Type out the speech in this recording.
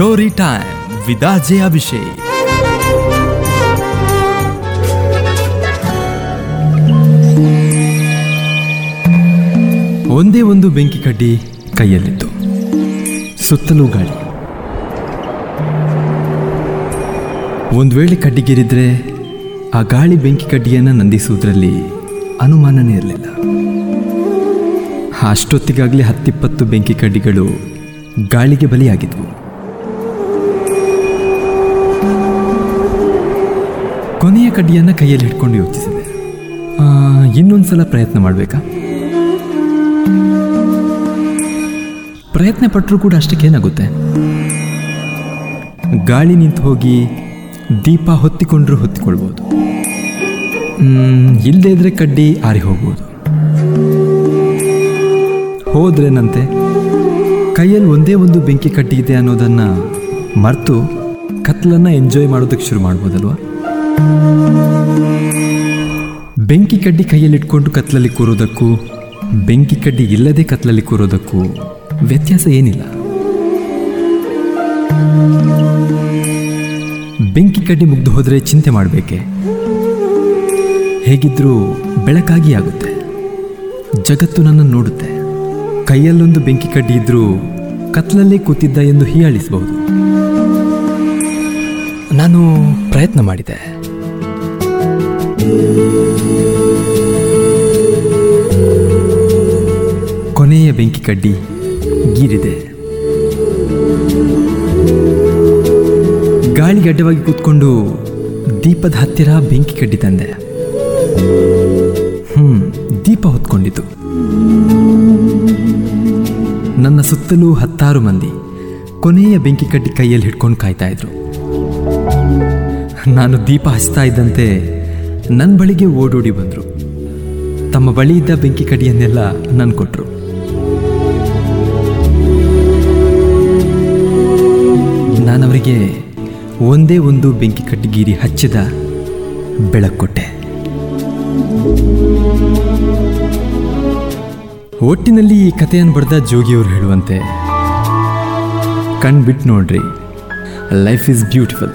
Story time ವಿದಾಜೆ Abhishek ಒಂದೇ ಒಂದು ಬೆಂಕಿ ಕಡ್ಡಿ ಕೈಯಲ್ಲಿತ್ತು. ಸುತ್ತಲೂ ಗಾಳಿ. ಒಂದು ವೇಳೆ ಕಡ್ಡಿಗೇರಿದ್ರೆ ಆ ಗಾಳಿ ಬೆಂಕಿ ಕಡ್ಡಿಯನ್ನು ನಂದಿಸುವುದರಲ್ಲಿ ಅನುಮಾನನೇ ಇರಲಿಲ್ಲ. ಅಷ್ಟೊತ್ತಿಗಾಗಲೇ ಹತ್ತಿಪ್ಪತ್ತು ಬೆಂಕಿ ಕಡ್ಡಿಗಳು ಗಾಳಿಗೆ ಬಲಿಯಾಗಿದ್ವು. ಕಡ್ಡಿಯನ್ನು ಕೈಯಲ್ಲಿ ಹಿಡ್ಕೊಂಡು ಯೋಚಿಸಿದೆ. ಇನ್ನೊಂದು ಸಲ ಪ್ರಯತ್ನ ಮಾಡಬೇಕಾ? ಪ್ರಯತ್ನ ಪಟ್ಟರೂ ಕೂಡ ಅಷ್ಟಕ್ಕೇನಾಗುತ್ತೆ ಗಾಳಿ ನಿಂತು ಹೋಗಿ ದೀಪ ಹೊತ್ತಿಕೊಂಡ್ರು ಹೊತ್ತಿಕೊಳ್ಬೋದು. ಇಲ್ಲದೇ ಇದ್ರೆ ಕಡ್ಡಿ ಆರಿ ಹೋಗ್ಬೋದು. ಹೋದ್ರೇನಂತೆ ಕೈಯಲ್ಲಿ ಒಂದೇ ಒಂದು ಬೆಂಕಿ ಕಟ್ಟಿದೆ ಇದೆ ಅನ್ನೋದನ್ನ ಮರೆತು ಕತ್ಲನ್ನ ಎಂಜಾಯ್ ಮಾಡೋದಕ್ಕೆ ಶುರು ಮಾಡ್ಬೋದಲ್ವಾ? ಬೆಂಕಿ ಕಡ್ಡಿ ಕೈಯಲ್ಲಿಟ್ಕೊಂಡು ಕತ್ಲಲ್ಲಿ ಕೂರೋದಕ್ಕೂ, ಬೆಂಕಿ ಕಡ್ಡಿ ಇಲ್ಲದೆ ಕತ್ಲಲ್ಲಿ ಕೂರೋದಕ್ಕೂ ವ್ಯತ್ಯಾಸ ಏನಿಲ್ಲ. ಬೆಂಕಿ ಕಡ್ಡಿ ಮುಗ್ದು ಹೋದರೆ ಚಿಂತೆ ಮಾಡಬೇಕೆ? ಹೇಗಿದ್ರೂ ಬೆಳಕಾಗಿ ಆಗುತ್ತೆ. ಜಗತ್ತು ನನ್ನನ್ನು ನೋಡುತ್ತೆ. ಕೈಯಲ್ಲೊಂದು ಬೆಂಕಿ ಕಡ್ಡಿ ಇದ್ರೂ ಕತ್ಲಲ್ಲೇ ಕೂತಿದ್ದ ಎಂದು ಹೀಯಾಳಿಸಬಹುದು. ನಾನು ಪ್ರಯತ್ನ ಮಾಡಿದೆ. ಕೊನೆಯ ಬೆಂಕಿ ಕಡ್ಡಿ ಗೀರಿದೆ. ಗಾಳಿಗೆ ಅಡ್ಡವಾಗಿ ಕೂತ್ಕೊಂಡು ದೀಪದ ಹತ್ತಿರ ಬೆಂಕಿ ಕಡ್ಡಿ ತಂದೆ. ಹ್ಮ್, ದೀಪ ಹೊತ್ಕೊಂಡಿತು. ನನ್ನ ಸುತ್ತಲೂ ಹತ್ತಾರು ಮಂದಿ ಕೊನೆಯ ಬೆಂಕಿ ಕಡ್ಡಿ ಕೈಯಲ್ಲಿ ಹಿಡ್ಕೊಂಡು ಕಾಯ್ತಾ ಇದ್ರು. ನಾನು ದೀಪ ಹಚ್ತಾ ಇದ್ದಂತೆ ನನ್ನ ಬಳಿಗೆ ಓಡೋಡಿ ಬಂದರು. ತಮ್ಮ ಬಳಿ ಇದ್ದ ಬೆಂಕಿ ಕಡಿಯನ್ನೆಲ್ಲ ನನ್ನ ಕೊಟ್ಟರು ನಾನವರಿಗೆ ಒಂದೇ ಒಂದು ಬೆಂಕಿ ಕಟ್ಟಿಗೀರಿ ಹಚ್ಚಿದ ಬೆಳಕು ಕೊಟ್ಟೆ ಒಟ್ಟಿನಲ್ಲಿ ಈ ಕಥೆಯನ್ನು ಬರೆದ ಜೋಗಿಯವರು ಹೇಳುವಂತೆ ಕಣ್ಬಿಟ್ಟು ನೋಡ್ರಿ ಲೈಫ್ ಈಸ್ ಬ್ಯೂಟಿಫುಲ್